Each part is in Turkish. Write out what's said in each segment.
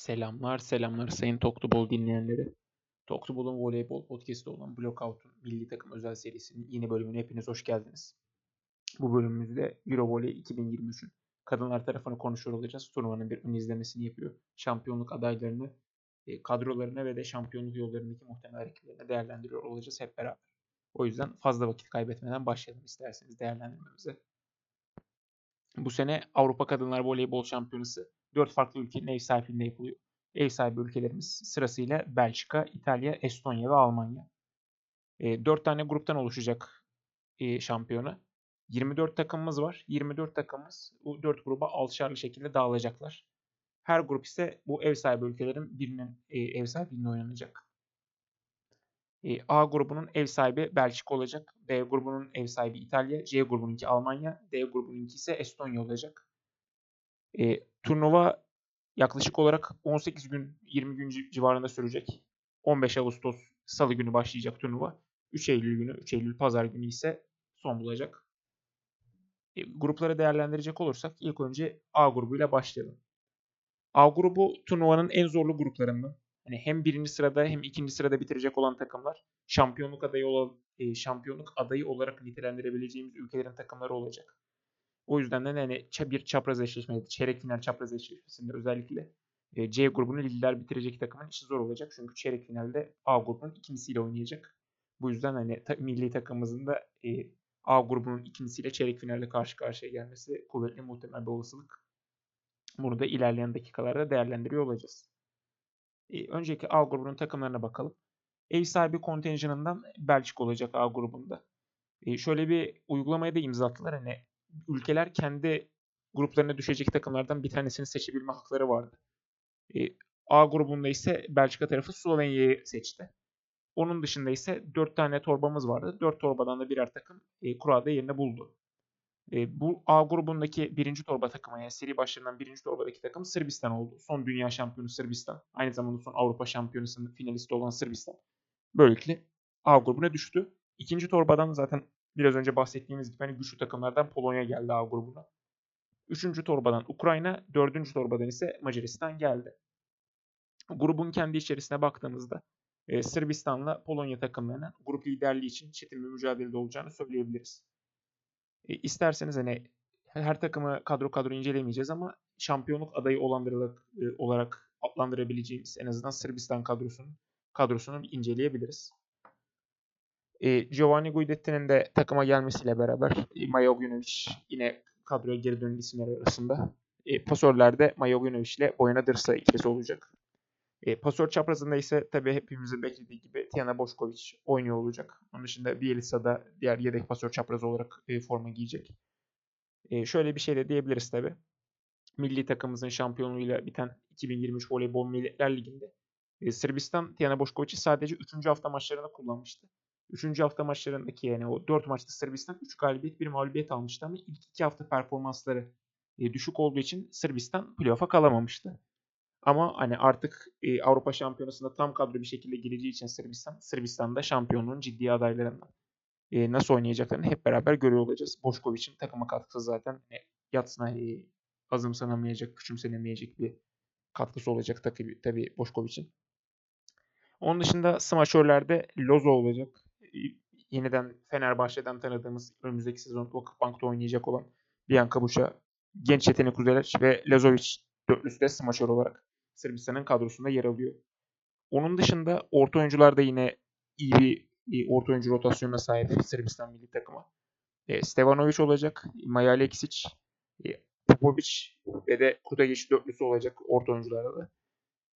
Selamlar, selamlar sayın Toktubol dinleyenleri. Toktubol'un voleybol podcast'ı olan Blockout'un milli takım özel serisinin yeni bölümüne hepiniz hoş geldiniz. Bu bölümümüzde Eurovolley 2023'ün kadınlar tarafını konuşuyor olacağız. Turnuvanın bir ön izlemesini yapıyor. Şampiyonluk adaylarını, e, kadrolarını ve de şampiyonluk yollarındaki muhtemel rakiplerini değerlendiriyor olacağız hep beraber. O yüzden fazla vakit kaybetmeden başlayalım isterseniz değerlendirmemize. Bu sene Avrupa Kadınlar Voleybol Şampiyonası 4 farklı ülkenin ev sahipliğinde yapılıyor. Ev sahibi ülkelerimiz sırasıyla Belçika, İtalya, Estonya ve Almanya. E, 4 tane gruptan oluşacak e, şampiyona. 24 takımımız var. 24 takımımız bu 4 gruba alçarlı şekilde dağılacaklar. Her grup ise bu ev sahibi ülkelerin birinin e, ev sahipliğinde oynanacak. E, A grubunun ev sahibi Belçika olacak. B grubunun ev sahibi İtalya. C grubununki Almanya. D grubununki ise Estonya olacak. E, turnuva yaklaşık olarak 18 gün 20 gün civarında sürecek. 15 Ağustos Salı günü başlayacak turnuva. 3 Eylül günü, 3 Eylül Pazar günü ise son bulacak. E, grupları değerlendirecek olursak ilk önce A grubuyla başlayalım. A grubu turnuvanın en zorlu gruplarından. Hani hem birinci sırada hem ikinci sırada bitirecek olan takımlar şampiyonluk adayı olan e, şampiyonluk adayı olarak nitelendirebileceğimiz ülkelerin takımları olacak. O yüzden de yani bir çapraz eşleşmede, çeyrek final çapraz eşleşmesinde özellikle e, C grubunu lider bitirecek takımın işi zor olacak. Çünkü çeyrek finalde A grubunun ikincisiyle oynayacak. Bu yüzden hani ta, milli takımımızın da e, A grubunun ikincisiyle çeyrek finalde karşı karşıya gelmesi kuvvetli muhtemel bir olasılık. Bunu da ilerleyen dakikalarda değerlendiriyor olacağız. E, önceki A grubunun takımlarına bakalım. Ev sahibi kontenjanından Belçika olacak A grubunda. E, şöyle bir uygulamaya da imza attılar. Hani ülkeler kendi gruplarına düşecek takımlardan bir tanesini seçebilme hakları vardı. E, A grubunda ise Belçika tarafı Slovenya'yı seçti. Onun dışında ise 4 tane torbamız vardı. 4 torbadan da birer takım e, kurada yerine buldu. E, bu A grubundaki birinci torba takımı yani seri başlarından birinci torbadaki takım Sırbistan oldu. Son dünya şampiyonu Sırbistan. Aynı zamanda son Avrupa şampiyonasının finalisti olan Sırbistan. Böylelikle A grubuna düştü. İkinci torbadan zaten biraz önce bahsettiğimiz gibi hani güçlü takımlardan Polonya geldi A grubuna. Üçüncü torbadan Ukrayna, dördüncü torbadan ise Macaristan geldi. Grubun kendi içerisine baktığımızda e, Sırbistan'la Polonya takımlarının grup liderliği için çetin bir mücadelede olacağını söyleyebiliriz. E, isterseniz hani her takımı kadro kadro incelemeyeceğiz ama şampiyonluk adayı olandırılık e, olarak adlandırabileceğimiz en azından Sırbistan kadrosunun kadrosunu inceleyebiliriz. E, Giovanni Guidetti'nin de takıma gelmesiyle beraber e, Maja Oginovic yine kadroya geri dönen isimler arasında. E, pasörlerde Maja Oginovic ile Boyana Dırsa ikilisi olacak. E, pasör çaprazında ise tabii hepimizin beklediği gibi Tiana Boşkovic oynuyor olacak. Onun dışında Bielisa da diğer yedek pasör çaprazı olarak e, forma giyecek. E, şöyle bir şey de diyebiliriz tabii. Milli takımımızın şampiyonluğuyla biten 2023 Voleybol Milletler Ligi'nde e, Sırbistan Tiana Boşkovic'i sadece 3. hafta maçlarında kullanmıştı. 3. hafta maçlarındaki yani o 4 maçta Sırbistan 3 galibiyet 1 mağlubiyet almıştı ama ilk 2 hafta performansları e, düşük olduğu için Sırbistan playoff'a kalamamıştı. Ama hani artık e, Avrupa Şampiyonası'nda tam kadro bir şekilde gireceği için Sırbistan, Sırbistan'da şampiyonluğun ciddi adaylarından. E, nasıl oynayacaklarını hep beraber görüyor olacağız. Boşkovic'in takıma katkısı zaten yatsına e, azımsanamayacak, küçümsenemeyecek bir katkısı olacak tabii, tabii Boşkovic'in. Onun dışında smaçörlerde Lozo olacak. E, yeniden Fenerbahçe'den tanıdığımız önümüzdeki sezon Vakıfbank'ta oynayacak olan Bianca Buşa, genç yetenek Uzelaç ve Lazovic dörtlüsü de smaçör olarak Sırbistan'ın kadrosunda yer alıyor. Onun dışında orta oyuncular da yine iyi bir iyi orta oyuncu rotasyonuna sahip Sırbistan milli takımı. E, Stevanovic olacak, Maja Aleksic, e, Popovic ve de Kutagic dörtlüsü olacak orta oyuncularda da.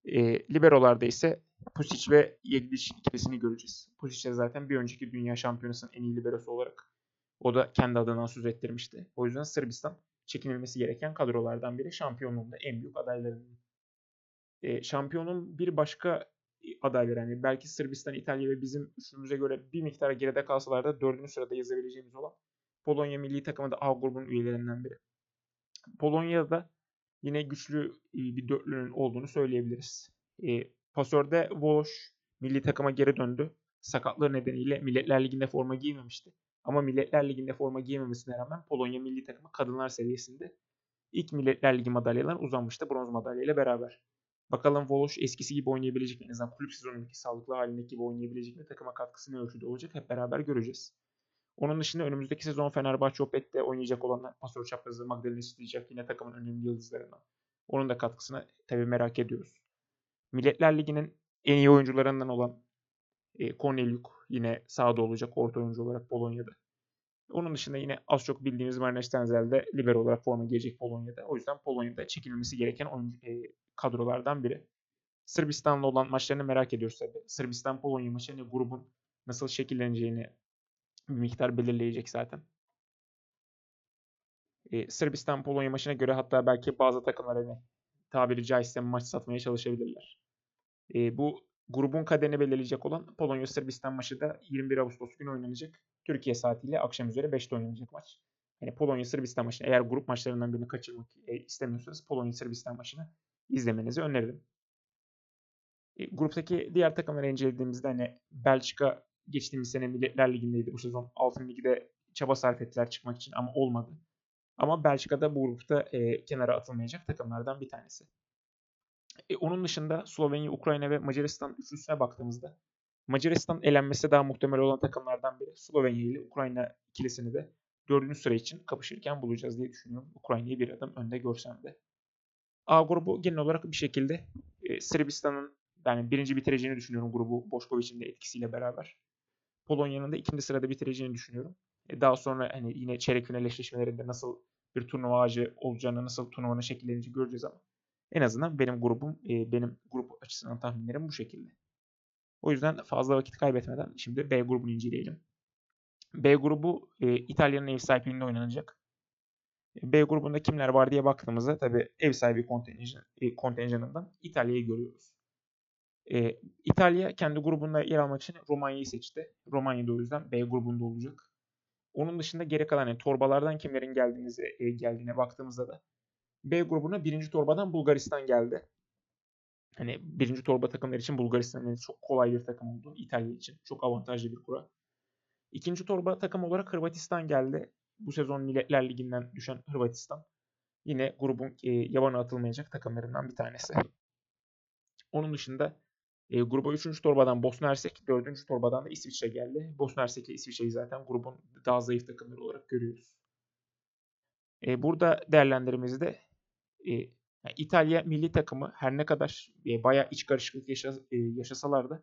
E, liberolarda ise Pusic ve Yeglic ikilisini göreceğiz. Pusic de zaten bir önceki dünya şampiyonasının en iyi liberosu olarak o da kendi adından söz ettirmişti. O yüzden Sırbistan çekinilmesi gereken kadrolardan biri. Şampiyonluğun da en büyük adaylarından. E, şampiyonun bir başka adayları hani belki Sırbistan, İtalya ve bizim üçümüze göre bir miktar geride kalsalar da dördüncü sırada yazabileceğimiz olan Polonya milli takımı da A grubunun üyelerinden biri. Polonya'da yine güçlü bir dörtlünün olduğunu söyleyebiliriz. E, pasörde Wolosz milli takıma geri döndü. Sakatlığı nedeniyle Milletler Ligi'nde forma giymemişti. Ama Milletler Ligi'nde forma giymemesine rağmen Polonya milli takımı kadınlar seviyesinde ilk Milletler Ligi madalyalarına uzanmıştı bronz madalyayla beraber. Bakalım Voloş eskisi gibi oynayabilecek mi? En azından kulüp sezonundaki sağlıklı halindeki gibi oynayabilecek mi? Takıma katkısı ne ölçüde olacak? Hep beraber göreceğiz. Onun dışında önümüzdeki sezon Fenerbahçe Opet'te oynayacak olan pasör çaprazı Magdalena isteyecek yine takımın önemli yıldızlarından. Onun da katkısını tabii merak ediyoruz. Milletler Ligi'nin en iyi oyuncularından olan e, Korneliuk yine sahada olacak orta oyuncu olarak Polonya'da. Onun dışında yine az çok bildiğimiz Marnes Stenzel de libero olarak forma giyecek Polonya'da. O yüzden Polonya'da çekilmesi gereken oyuncu, e, kadrolardan biri. Sırbistan'la olan maçlarını merak ediyoruz tabii. Sırbistan-Polonya maçı hani grubun nasıl şekilleneceğini bir miktar belirleyecek zaten. Ee, Sırbistan-Polonya maçına göre hatta belki bazı takımlar hani tabiri caizse maç satmaya çalışabilirler. Ee, bu grubun kaderini belirleyecek olan Polonya-Sırbistan maçı da 21 Ağustos günü oynanacak. Türkiye saatiyle akşam üzere 5'te oynanacak maç. Yani Polonya-Sırbistan maçını eğer grup maçlarından birini kaçırmak e, istemiyorsanız Polonya-Sırbistan maçını izlemenizi öneririm. E, gruptaki diğer takımları incelediğimizde hani Belçika geçtiğimiz sene Milletler Ligi'ndeydi bu sezon. Altın Ligi'de çaba sarf ettiler çıkmak için ama olmadı. Ama Belçika'da bu grupta e, kenara atılmayacak takımlardan bir tanesi. E, onun dışında Slovenya, Ukrayna ve Macaristan üçlüsüne baktığımızda Macaristan elenmesi daha muhtemel olan takımlardan biri. Slovenya ile Ukrayna ikilisini de dördüncü sıra için kapışırken bulacağız diye düşünüyorum. Ukrayna'yı bir adım önde görsem de. A grubu genel olarak bir şekilde e, Sırbistan'ın yani birinci bitireceğini düşünüyorum grubu Boşkoviç'in de etkisiyle beraber. Polonya'nın da ikinci sırada bitireceğini düşünüyorum. E, daha sonra hani yine çeyrek final eşleşmelerinde nasıl bir turnuva ağacı olacağını, nasıl turnuvanın şekilleneceğini göreceğiz ama en azından benim grubum, e, benim grup açısından tahminlerim bu şekilde. O yüzden fazla vakit kaybetmeden şimdi B grubunu inceleyelim. B grubu e, İtalya'nın ev sahipliğinde oynanacak. E, B grubunda kimler var diye baktığımızda tabi ev sahibi kontenjan, e, kontenjanından İtalya'yı görüyoruz. E, İtalya kendi grubunda yer almak için Romanya'yı seçti. Romanya o yüzden B grubunda olacak. Onun dışında geri kalan yani torbalardan kimlerin geldiğinize, e, geldiğine baktığımızda da B grubuna birinci torbadan Bulgaristan geldi. Hani birinci torba takımlar için Bulgaristan yani çok kolay bir takım oldu. İtalya için çok avantajlı bir kura. İkinci torba takım olarak Hırvatistan geldi. Bu sezon Milletler Ligi'nden düşen Hırvatistan. Yine grubun e, yabana atılmayacak takımlarından bir tanesi. Onun dışında e, gruba 3. torbadan Bosna Hersek, 4. torbadan da İsviçre geldi. Bosna Hersek ile İsviçre'yi zaten grubun daha zayıf takımları olarak görüyoruz. E, burada değerlendirmemizde e, yani İtalya milli takımı her ne kadar e, bayağı iç karışıklık yaşa, e, yaşasalar da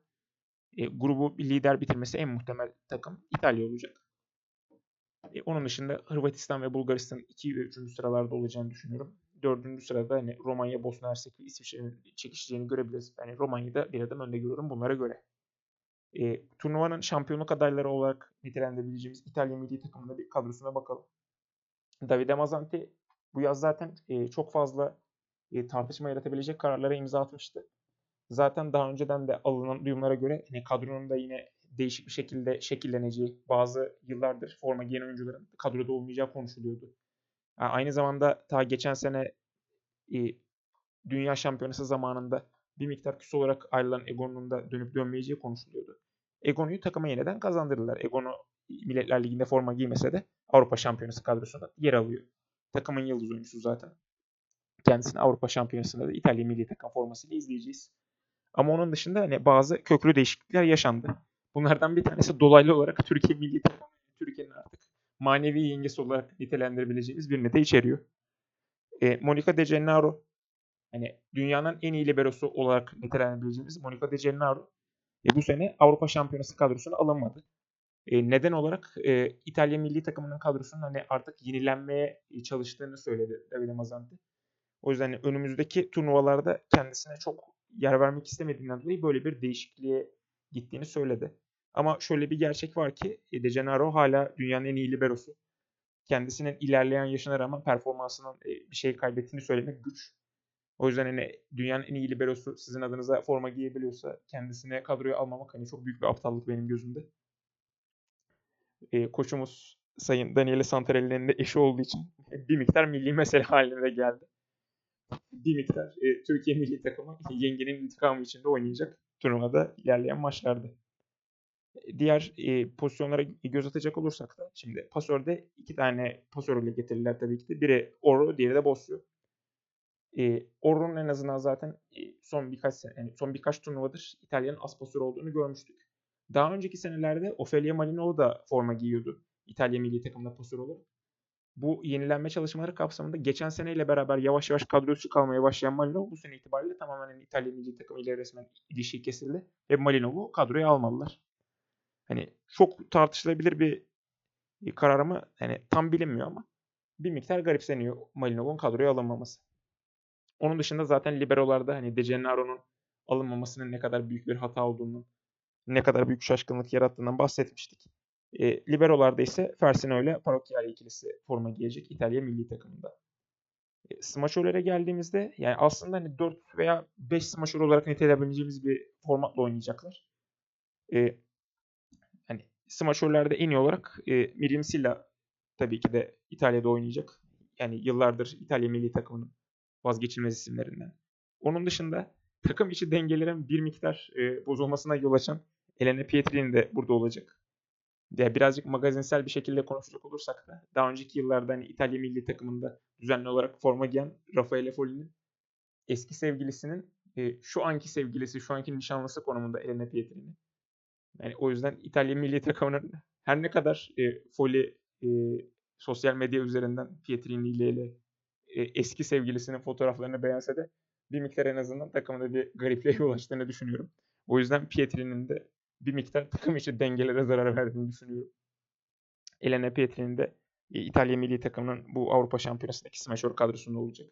e, grubu lider bitirmesi en muhtemel takım İtalya olacak. E, onun dışında Hırvatistan ve Bulgaristan 2 ve 3. sıralarda olacağını düşünüyorum. 4. sırada hani Romanya, Bosna Hersek ve İsviçre'nin çekişeceğini görebiliriz. Yani Romanya'da bir adım önde görüyorum bunlara göre. E, turnuvanın şampiyonluk adayları olarak nitelendirebileceğimiz İtalya milli takımında bir kadrosuna bakalım. Davide Mazzanti bu yaz zaten e, çok fazla e, tartışma yaratabilecek kararlara imza atmıştı. Zaten daha önceden de alınan duyumlara göre hani kadronun da yine değişik bir şekilde şekilleneceği, bazı yıllardır forma giyen oyuncuların kadroda olmayacağı konuşuluyordu. Aynı zamanda ta geçen sene e, Dünya Şampiyonası zamanında bir miktar küs olarak ayrılan Egon'un da dönüp dönmeyeceği konuşuluyordu. Egon'u takıma yeniden kazandırdılar. Egon'u Milletler Ligi'nde forma giymese de Avrupa Şampiyonası kadrosunda yer alıyor. Takımın yıldız oyuncusu zaten. Kendisini Avrupa Şampiyonası'nda da İtalya milli takım formasıyla izleyeceğiz. Ama onun dışında hani bazı köklü değişiklikler yaşandı. Bunlardan bir tanesi dolaylı olarak Türkiye milli takımı, Türkiye'nin artık manevi yengesi olarak nitelendirebileceğimiz birini de içeriyor. E, Monica De Gennaro hani dünyanın en iyi liberosu olarak nitelendirebileceğimiz Monica De Gennaro e, bu sene Avrupa Şampiyonası kadrosuna alınmadı. E, neden olarak e, İtalya milli takımının kadrosunun hani artık yenilenmeye çalıştığını söyledi Davide Mazzanti. O yüzden hani önümüzdeki turnuvalarda kendisine çok yer vermek istemediğinden dolayı böyle bir değişikliğe gittiğini söyledi. Ama şöyle bir gerçek var ki De Gennaro hala dünyanın en iyi liberosu. Kendisinin ilerleyen yaşına rağmen performansının bir şey kaybettiğini söylemek güç. O yüzden hani dünyanın en iyi liberosu sizin adınıza forma giyebiliyorsa kendisine kadroya almamak hani çok büyük bir aptallık benim gözümde. E, koçumuz Sayın Daniele Santarelli'nin de eşi olduğu için bir miktar milli mesele haline geldi. Bir miktar e, Türkiye milli takımı yengenin intikamı içinde oynayacak turnuvada ilerleyen maçlarda. Diğer e, pozisyonlara göz atacak olursak da şimdi pasörde iki tane pasörle getirirler tabii ki de. Biri Oro, diğeri de Bosio. E, Oro'nun en azından zaten e, son birkaç sene, yani son birkaç turnuvadır İtalya'nın as pasörü olduğunu görmüştük. Daha önceki senelerde Ofelia Malinov da forma giyiyordu İtalya milli takımında pasör olarak. Bu yenilenme çalışmaları kapsamında geçen seneyle beraber yavaş yavaş kadrosu kalmaya başlayan Malinov bu sene itibariyle tamamen İtalya milli takımı ile resmen ilişki kesildi ve Malinov'u kadroya almalılar. Hani çok tartışılabilir bir karar ama hani tam bilinmiyor ama bir miktar garipseniyor Malinov'un kadroya alınmaması. Onun dışında zaten liberolarda hani De Gennaro'nun alınmamasının ne kadar büyük bir hata olduğunu, ne kadar büyük şaşkınlık yarattığından bahsetmiştik. E, liberolarda ise Fersino ile Parocchiali ikilisi forma giyecek İtalya milli takımında. E, smaçörlere geldiğimizde yani aslında hani 4 veya 5 smaçör olarak niteleyebileceğimiz bir formatla oynayacaklar. E, smaçörlerde en iyi olarak e, Miriam Silla tabii ki de İtalya'da oynayacak. Yani yıllardır İtalya milli takımının vazgeçilmez isimlerinden. Onun dışında takım içi dengelerin bir miktar e, bozulmasına yol açan Elena Pietrini'nin de burada olacak. Ya birazcık magazinsel bir şekilde konuşacak olursak da daha önceki yıllarda hani İtalya milli takımında düzenli olarak forma giyen Raffaele Folli'nin eski sevgilisinin e, şu anki sevgilisi, şu anki nişanlısı konumunda Elena Pietrini. Yani o yüzden İtalya milli takımının her ne kadar e, Folli e, sosyal medya üzerinden Pietrini ile e, eski sevgilisinin fotoğraflarını beğense de bir miktar en azından takımda bir garipliğe yol açtığını düşünüyorum. O yüzden Pietri'nin de bir miktar takım içi dengelere zarar verdiğini düşünüyorum. Elena Pietri'nin de e, İtalya milli takımının bu Avrupa Şampiyonası'ndaki smaçör kadrosunda olacak.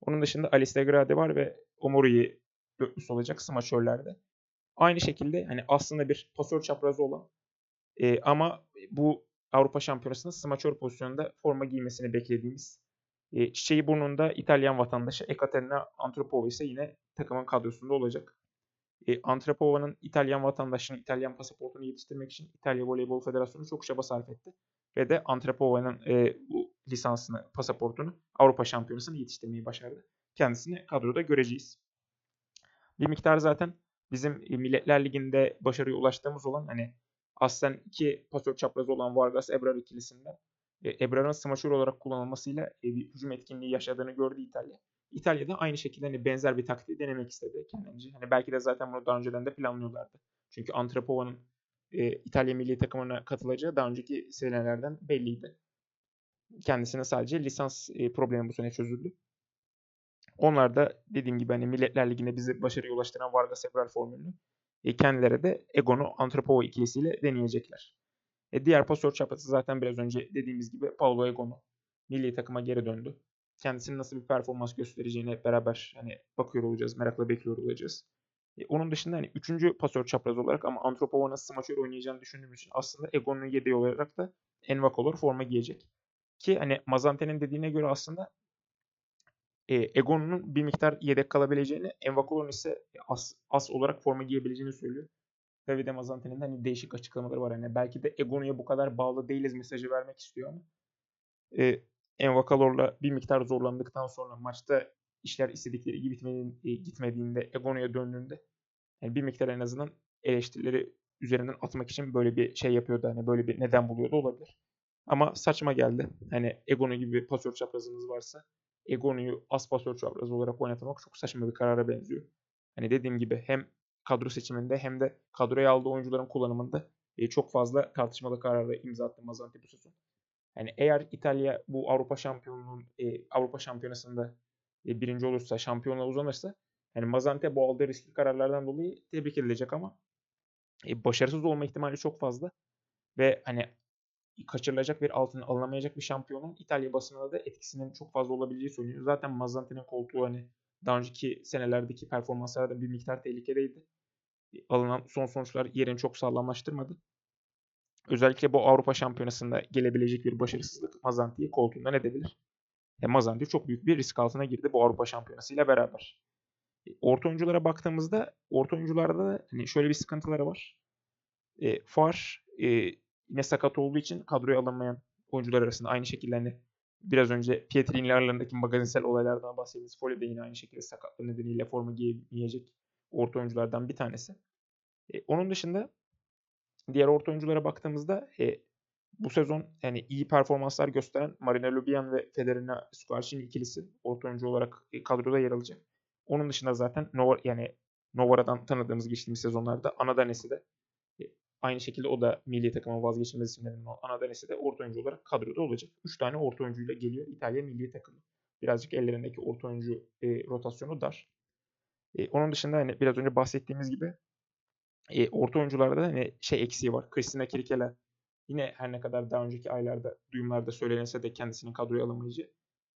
Onun dışında Alice Grade var ve Omori'yi dörtlüsü olacak smaçörlerde. Aynı şekilde hani aslında bir pasör çaprazı olan e, ama bu Avrupa Şampiyonası'nda smaçör pozisyonunda forma giymesini beklediğimiz e, çiçeği burnunda İtalyan vatandaşı Ekaterina Antropova ise yine takımın kadrosunda olacak. E, Antropova'nın İtalyan vatandaşının İtalyan pasaportunu yetiştirmek için İtalya Voleybol Federasyonu çok çaba sarf etti. Ve de Antropova'nın e, bu lisansını, pasaportunu Avrupa Şampiyonası'nı yetiştirmeyi başardı. Kendisini kadroda göreceğiz. Bir miktar zaten bizim Milletler Ligi'nde başarıya ulaştığımız olan hani aslen iki pasör çaprazı olan Vargas Ebrar ikilisinden e, Ebrar'ın smaçör olarak kullanılmasıyla bir hücum etkinliği yaşadığını gördü İtalya. İtalya'da aynı şekilde hani benzer bir taktiği denemek istedi kendince. Hani belki de zaten bunu daha önceden de planlıyorlardı. Çünkü Antrepova'nın e, İtalya milli takımına katılacağı daha önceki senelerden belliydi. Kendisine sadece lisans e, problemi bu sene çözüldü. Onlar da dediğim gibi hani Milletler Ligi'nde bizi başarıya ulaştıran Vargas Ebrar formülünü e, kendileri de Egon'u Antropova ikilisiyle deneyecekler. E, diğer pasör çapası zaten biraz önce dediğimiz gibi Paulo Egon'u milli takıma geri döndü. Kendisinin nasıl bir performans göstereceğini hep beraber hani bakıyor olacağız, merakla bekliyor olacağız. E, onun dışında hani üçüncü pasör çapraz olarak ama Antropova'nın smaçör oynayacağını düşündüğümüz için aslında Egon'un yedeği olarak da Envakolor forma giyecek. Ki hani Mazante'nin dediğine göre aslında e, Egon'un bir miktar yedek kalabileceğini, Envakolor'un ise as, as olarak forma giyebileceğini söylüyor. David Mazante'nin hani değişik açıklamaları var. Yani belki de Egonu'ya bu kadar bağlı değiliz mesajı vermek istiyor ama e, Envakalor'la bir miktar zorlandıktan sonra maçta işler istedikleri gibi gitmediğinde, gitmediğinde Egonu'ya döndüğünde yani bir miktar en azından eleştirileri üzerinden atmak için böyle bir şey yapıyordu. Hani böyle bir neden buluyordu olabilir. Ama saçma geldi. Hani Egonu gibi pasör çaprazınız varsa Egonu'yu as pasör çaprazı olarak oynatmak çok saçma bir karara benziyor. Hani dediğim gibi hem kadro seçiminde hem de kadroya aldığı oyuncuların kullanımında e, çok fazla tartışmalı kararı imza attı Mazanti bu sezon. Yani eğer İtalya bu Avrupa şampiyonluğun e, Avrupa şampiyonasında e, birinci olursa, şampiyonluğa uzanırsa yani Mazante bu aldığı riskli kararlardan dolayı tebrik edilecek ama e, başarısız olma ihtimali çok fazla ve hani kaçırılacak bir altın alınamayacak bir şampiyonun İtalya basınında da etkisinin çok fazla olabileceği söyleniyor. Zaten Mazante'nin koltuğu hani daha önceki senelerdeki performanslarda bir miktar tehlikedeydi. Alınan son sonuçlar yerini çok sağlamlaştırmadı. Özellikle bu Avrupa Şampiyonası'nda gelebilecek bir başarısızlık Mazanti'yi koltuğundan edebilir. E, Mazanti çok büyük bir risk altına girdi bu Avrupa Şampiyonası ile beraber. E, orta oyunculara baktığımızda orta oyuncularda da hani şöyle bir sıkıntıları var. E, Far e, yine sakat olduğu için kadroya alınmayan oyuncular arasında aynı şekilde hani biraz önce Pietrini aralarındaki magazinsel olaylardan bahsettiğimiz Foley de yine aynı şekilde sakatlığı nedeniyle forma giyemeyecek orta oyunculardan bir tanesi. E, onun dışında diğer orta oyunculara baktığımızda e, bu sezon yani iyi performanslar gösteren Marina Lubian ve Federina Squarcini ikilisi orta oyuncu olarak e, kadroda yer alacak. onun dışında zaten Nova, yani Novara'dan tanıdığımız geçtiğimiz sezonlarda Anadanesi de aynı şekilde o da milli takımın vazgeçilmez isimlerinden olan Anadanesi de orta oyuncu olarak kadroda olacak. 3 tane orta oyuncuyla geliyor İtalya milli takımı. Birazcık ellerindeki orta oyuncu e, rotasyonu dar. E, onun dışında hani biraz önce bahsettiğimiz gibi e, orta oyuncularda hani şey eksiği var. Cristina Kirikela yine her ne kadar daha önceki aylarda duyumlarda söylense de kendisinin kadroya alamayıcı.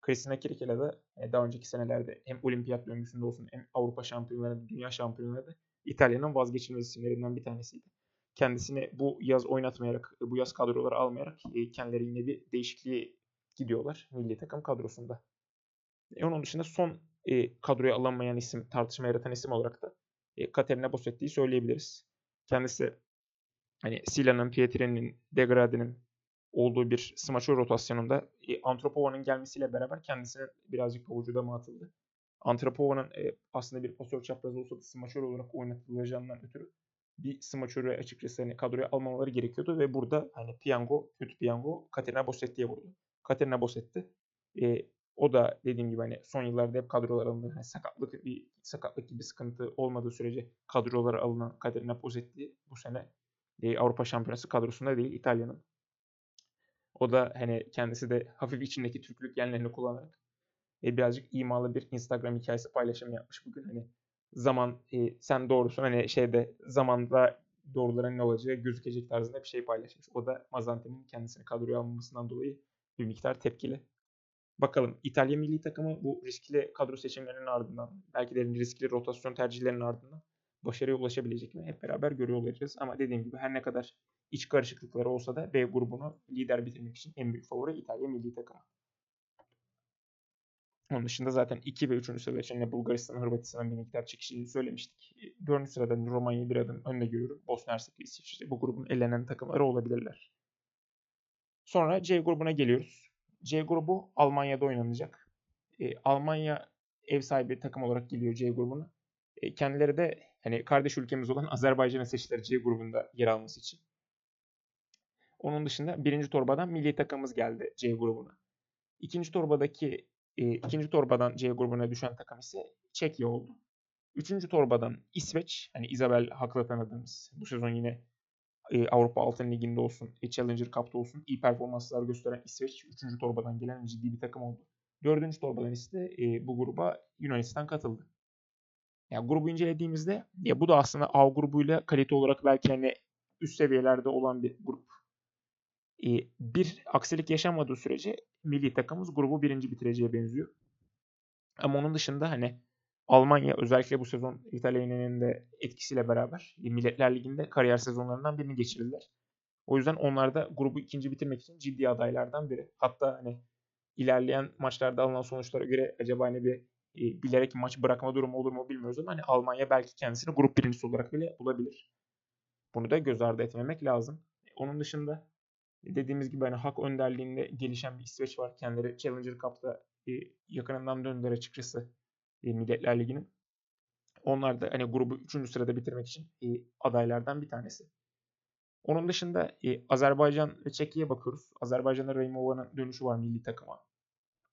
Cristina Kirikela da e, daha önceki senelerde hem olimpiyat döngüsünde olsun hem Avrupa şampiyonlarında, dünya şampiyonlarında İtalya'nın vazgeçilmez isimlerinden bir tanesiydi. Kendisini bu yaz oynatmayarak, bu yaz kadroları almayarak e, kendileri yine bir değişikliğe gidiyorlar milli takım kadrosunda. E, onun dışında son e, kadroya alınmayan isim, tartışma yaratan isim olarak da e, Katerina Bossetti'yi söyleyebiliriz. Kendisi hani Sila'nın, Pietri'nin, Degrade'nin olduğu bir smaçör rotasyonunda e, Antropova'nın gelmesiyle beraber kendisine birazcık pavucuda mı atıldı. Antropova'nın e, aslında bir pasör çaprazı olsa da smaçör olarak oynatılacağından ötürü bir smaçörü açıkçası hani kadroya almamaları gerekiyordu ve burada hani piyango, kötü piyango Katerina Bossetti'ye vurdu. Katerina Bossetti e, o da dediğim gibi hani son yıllarda hep kadrolar alınan hani sakatlık bir sakatlık gibi sıkıntı olmadığı sürece kadrolara alınan Katerina Pozzetti bu sene e, Avrupa Şampiyonası kadrosunda değil İtalya'nın. O da hani kendisi de hafif içindeki Türklük genlerini kullanarak e, birazcık imalı bir Instagram hikayesi paylaşım yapmış bugün. Hani zaman e, sen doğrusun hani şeyde zamanda doğruların ne olacağı gözükecek tarzında bir şey paylaşmış. O da Mazante'nin kendisini kadroya almamasından dolayı bir miktar tepkili. Bakalım İtalya milli takımı bu riskli kadro seçimlerinin ardından belki de riskli rotasyon tercihlerinin ardından başarıya ulaşabilecek mi? Hep beraber görüyor olacağız. Ama dediğim gibi her ne kadar iç karışıklıkları olsa da B grubunu lider bitirmek için en büyük favori İtalya milli takımı. Onun dışında zaten 2 ve 3. sırada için Bulgaristan, Hırvatistan'ın bir miktar çekişini söylemiştik. 4. sırada Romanya'yı bir adım önde görüyorum. Bosna Hersek ve İsviçre bu grubun elenen takımları olabilirler. Sonra C grubuna geliyoruz. C grubu Almanya'da oynanacak. E, Almanya ev sahibi takım olarak geliyor C grubuna. E, kendileri de hani kardeş ülkemiz olan Azerbaycan'ı seçtiler C grubunda yer alması için. Onun dışında birinci torbadan milli takımımız geldi C grubuna. İkinci torbadaki e, ikinci torbadan C grubuna düşen takım ise Çekya oldu. Üçüncü torbadan İsveç, hani Isabel haklı tanıdığımız bu sezon yine e, Avrupa Altın Ligi'nde olsun, e, Challenger Cup'ta olsun iyi performanslar gösteren İsveç 3. torbadan gelen ciddi bir takım oldu. 4. torbadan ise e, bu gruba Yunanistan katıldı. Yani grubu incelediğimizde ya bu da aslında A grubuyla kalite olarak belki hani üst seviyelerde olan bir grup. E, bir aksilik yaşanmadığı sürece milli takımımız grubu birinci bitireceğe benziyor. Ama onun dışında hani Almanya özellikle bu sezon İtalya'nın de etkisiyle beraber Milletler Ligi'nde kariyer sezonlarından birini geçirdiler. O yüzden onlar da grubu ikinci bitirmek için ciddi adaylardan biri. Hatta hani ilerleyen maçlarda alınan sonuçlara göre acaba hani bir e, bilerek maç bırakma durumu olur mu bilmiyoruz ama hani Almanya belki kendisini grup birincisi olarak bile bulabilir. Bunu da göz ardı etmemek lazım. Onun dışında dediğimiz gibi hani hak önderliğinde gelişen bir İsveç var. Kendileri Challenger Cup'ta e, yakınından döndüler açıkçası e, Milletler Ligi'nin. Onlar da hani grubu 3. sırada bitirmek için e, adaylardan bir tanesi. Onun dışında e, Azerbaycan ve Çekya'ya bakıyoruz. Azerbaycan'da Raymova'nın dönüşü var milli takıma.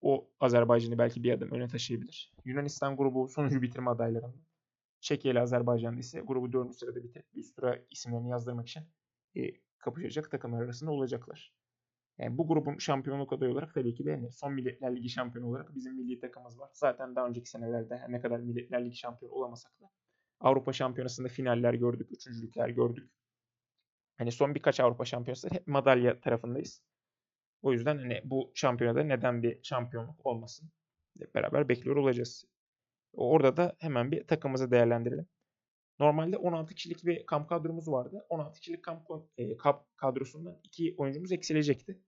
O Azerbaycan'ı belki bir adım öne taşıyabilir. Yunanistan grubu sonuncu bitirme adaylarından. Çekya ile Azerbaycan'da ise grubu 4. sırada bitirip üst tura isimlerini yazdırmak için e, kapışacak takımlar arasında olacaklar. Yani bu grubun şampiyonluk adayı olarak tabii ki de yani son Milletler Ligi şampiyonu olarak bizim milli takımımız var. Zaten daha önceki senelerde ne kadar Milletler Ligi şampiyonu olamasak da Avrupa Şampiyonası'nda finaller gördük, üçüncülükler gördük. Hani son birkaç Avrupa Şampiyonası hep madalya tarafındayız. O yüzden hani bu şampiyonada neden bir şampiyonluk olmasın? Hep beraber bekliyor olacağız. Orada da hemen bir takımımızı değerlendirelim. Normalde 16 kişilik bir kamp kadromuz vardı. 16 kişilik kamp, e, kamp kadrosundan iki oyuncumuz eksilecekti.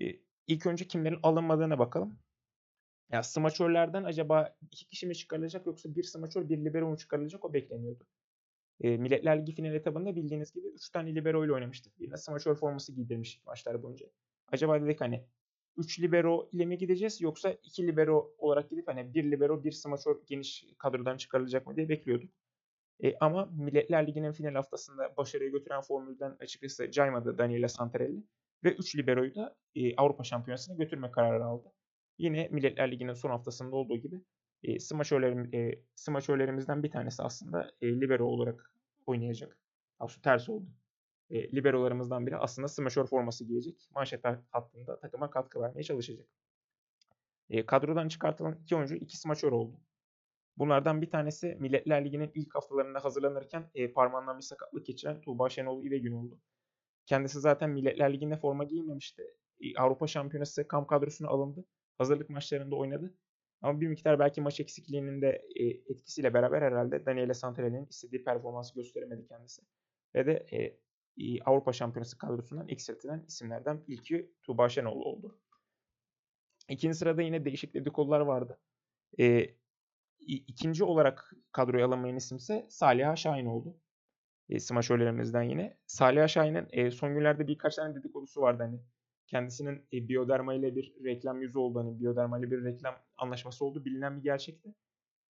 E, ilk önce kimlerin alınmadığına bakalım. Ya smaçörlerden acaba iki kişi mi çıkarılacak yoksa bir smaçör bir libero mu çıkarılacak o bekleniyordu. E, Milletler Ligi final etabında bildiğiniz gibi 3 tane libero ile oynamıştık. Birine smaçör forması giydirmiştik maçlar boyunca. Acaba dedik hani 3 libero ile mi gideceğiz yoksa 2 libero olarak gidip hani bir libero bir smaçör geniş kadrodan çıkarılacak mı diye bekliyorduk. E, ama Milletler Ligi'nin final haftasında başarıya götüren formülden açıkçası caymadı Daniele Santarelli. Ve 3 liberoyu da e, Avrupa Şampiyonası'na götürme kararı aldı. Yine Milletler Ligi'nin son haftasında olduğu gibi E, smaçörlerim, e, smaçörlerimizden bir tanesi aslında e, libero olarak oynayacak. Aslında ters oldu. E, liberolarımızdan biri aslında smaçör forması giyecek. Manşet hattında takıma katkı vermeye çalışacak. E, kadrodan çıkartılan iki oyuncu iki smaçör oldu. Bunlardan bir tanesi Milletler Ligi'nin ilk haftalarında hazırlanırken e, parmağından bir sakatlık geçiren Tuğba Şenol İvegün oldu. Kendisi zaten Milletler Ligi'nde forma giymemişti. E, Avrupa Şampiyonası kamp kadrosuna alındı. Hazırlık maçlarında oynadı. Ama bir miktar belki maç eksikliğinin de e, etkisiyle beraber herhalde Daniele Santarelli'nin istediği performansı gösteremedi kendisi. Ve de e, Avrupa Şampiyonası kadrosundan eksiltilen isimlerden ilki Tuğba Şenol oldu. İkinci sırada yine değişik dedikodular vardı. E, ikinci olarak kadroya alınmayan isimse Salih Şahin oldu. E, smaçörlerimizden yine. Salih Şahin'in e, son günlerde birkaç tane dedikodusu vardı hani. Kendisinin e, Bioderma ile bir reklam yüzü oldu. Hani Bioderma ile bir reklam anlaşması oldu. Bilinen bir gerçekti.